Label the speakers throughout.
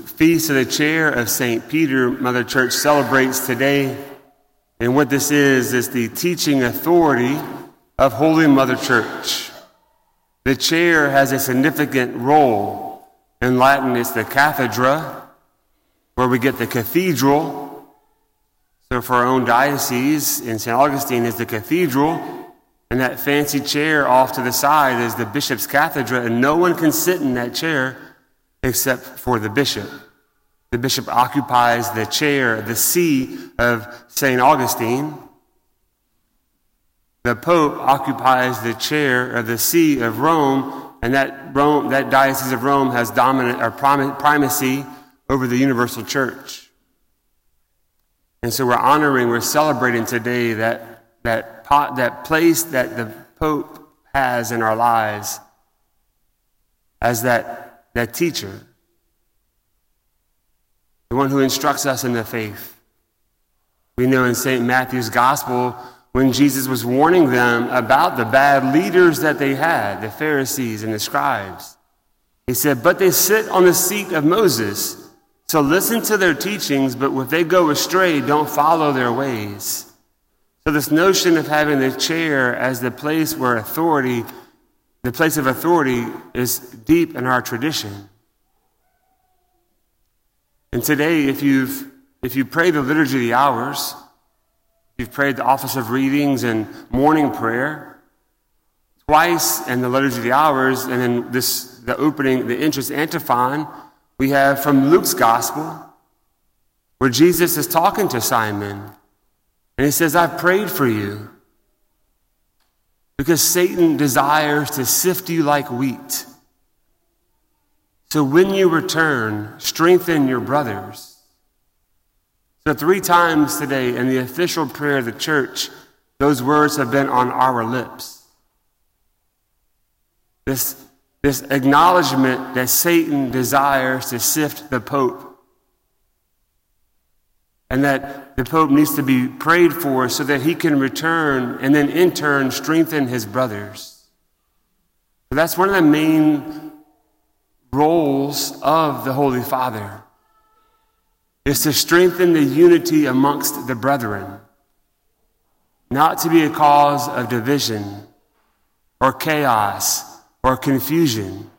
Speaker 1: Feast of the Chair of St. Peter, Mother Church celebrates today. And what this is, is the teaching authority of Holy Mother Church. The chair has a significant role. In Latin, it's the cathedra, where we get the cathedral. So for our own diocese, in St. Augustine is the cathedral, and that fancy chair off to the side is the bishop's cathedra, and no one can sit in that chair except for the bishop. The bishop occupies the chair, the see of St. Augustine. The pope occupies the chair of the see of Rome, and that Rome, that diocese of Rome has dominant or primacy over the universal church. And so we're honoring, we're celebrating today that, that, pot, that place that the pope has in our lives as that, that teacher, the one who instructs us in the faith. We know in St. Matthew's gospel when Jesus was warning them about the bad leaders that they had, the Pharisees and the scribes. He said, But they sit on the seat of Moses. So listen to their teachings, but if they go astray, don't follow their ways. So, this notion of having the chair as the place where authority, the place of authority, is deep in our tradition. And today, if you've if you pray the liturgy of the hours, you've prayed the office of readings and morning prayer twice in the liturgy of the hours, and then this the opening, the entrance antiphon, we have from Luke's gospel, where Jesus is talking to Simon. And he says, I've prayed for you because Satan desires to sift you like wheat. So when you return, strengthen your brothers. So, three times today in the official prayer of the church, those words have been on our lips. This, this acknowledgement that Satan desires to sift the Pope and that the Pope needs to be prayed for so that he can return and then in turn strengthen his brothers. That's one of the main roles of the Holy Father is to strengthen the unity amongst the brethren, not to be a cause of division or chaos or confusion,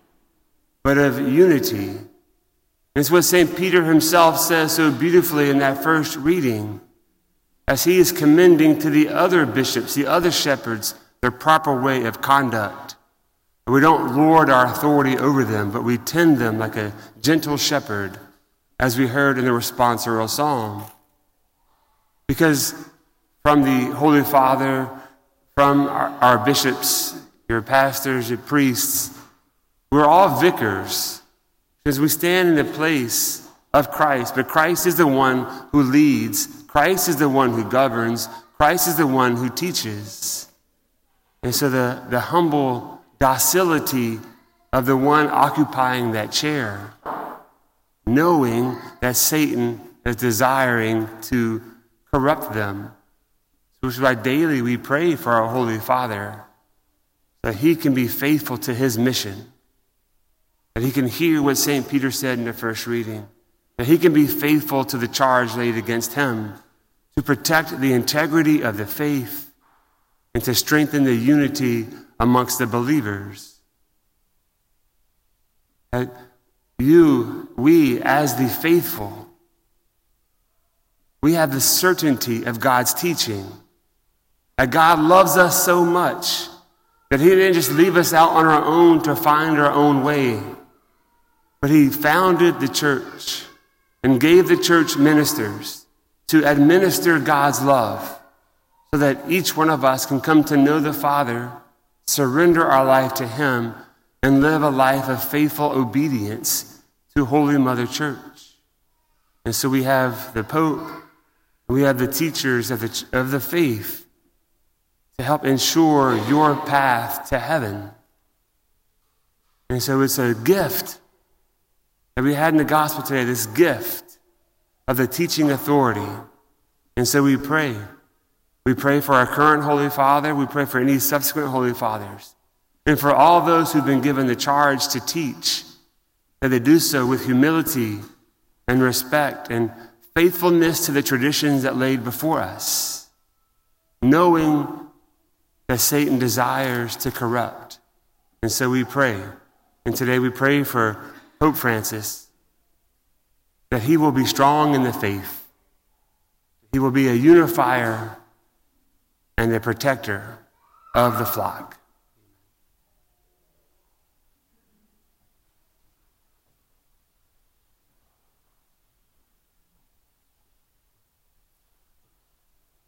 Speaker 1: but of unity. It's what St. Peter himself says so beautifully in that first reading, as he is commending to the other bishops, the other shepherds, their proper way of conduct. We don't lord our authority over them, but we tend them like a gentle shepherd, as we heard in the responsorial psalm. Because from the Holy Father, from our, our bishops, your pastors, your priests, we're all vicars because we stand in the place of Christ. But Christ is the one who leads, Christ is the one who governs, Christ is the one who teaches. And so the, the humble docility of the one occupying that chair, knowing that Satan is desiring to corrupt them. Which is why daily we pray for our Holy Father, that he can be faithful to his mission, that he can hear what St. Peter said in the first reading, that he can be faithful to the charge laid against him, to protect the integrity of the faith, and to strengthen the unity amongst the believers. That you, we, as the faithful, we have the certainty of God's teaching. That God loves us so much that He didn't just leave us out on our own to find our own way, but He founded the church and gave the church ministers to administer God's love so that each one of us can come to know the Father surrender our life to Him, and live a life of faithful obedience to Holy Mother Church. And so we have the Pope, we have the teachers of the, of the faith to help ensure your path to heaven. And so it's a gift that we had in the gospel today, this gift of the teaching authority. And so we pray. We pray for our current Holy Father. We pray for any subsequent Holy Fathers. And for all those who've been given the charge to teach, that they do so with humility and respect and faithfulness to the traditions that laid before us, knowing that Satan desires to corrupt. And so we pray. And today we pray for Pope Francis that he will be strong in the faith, he will be a unifier and a protector of the flock.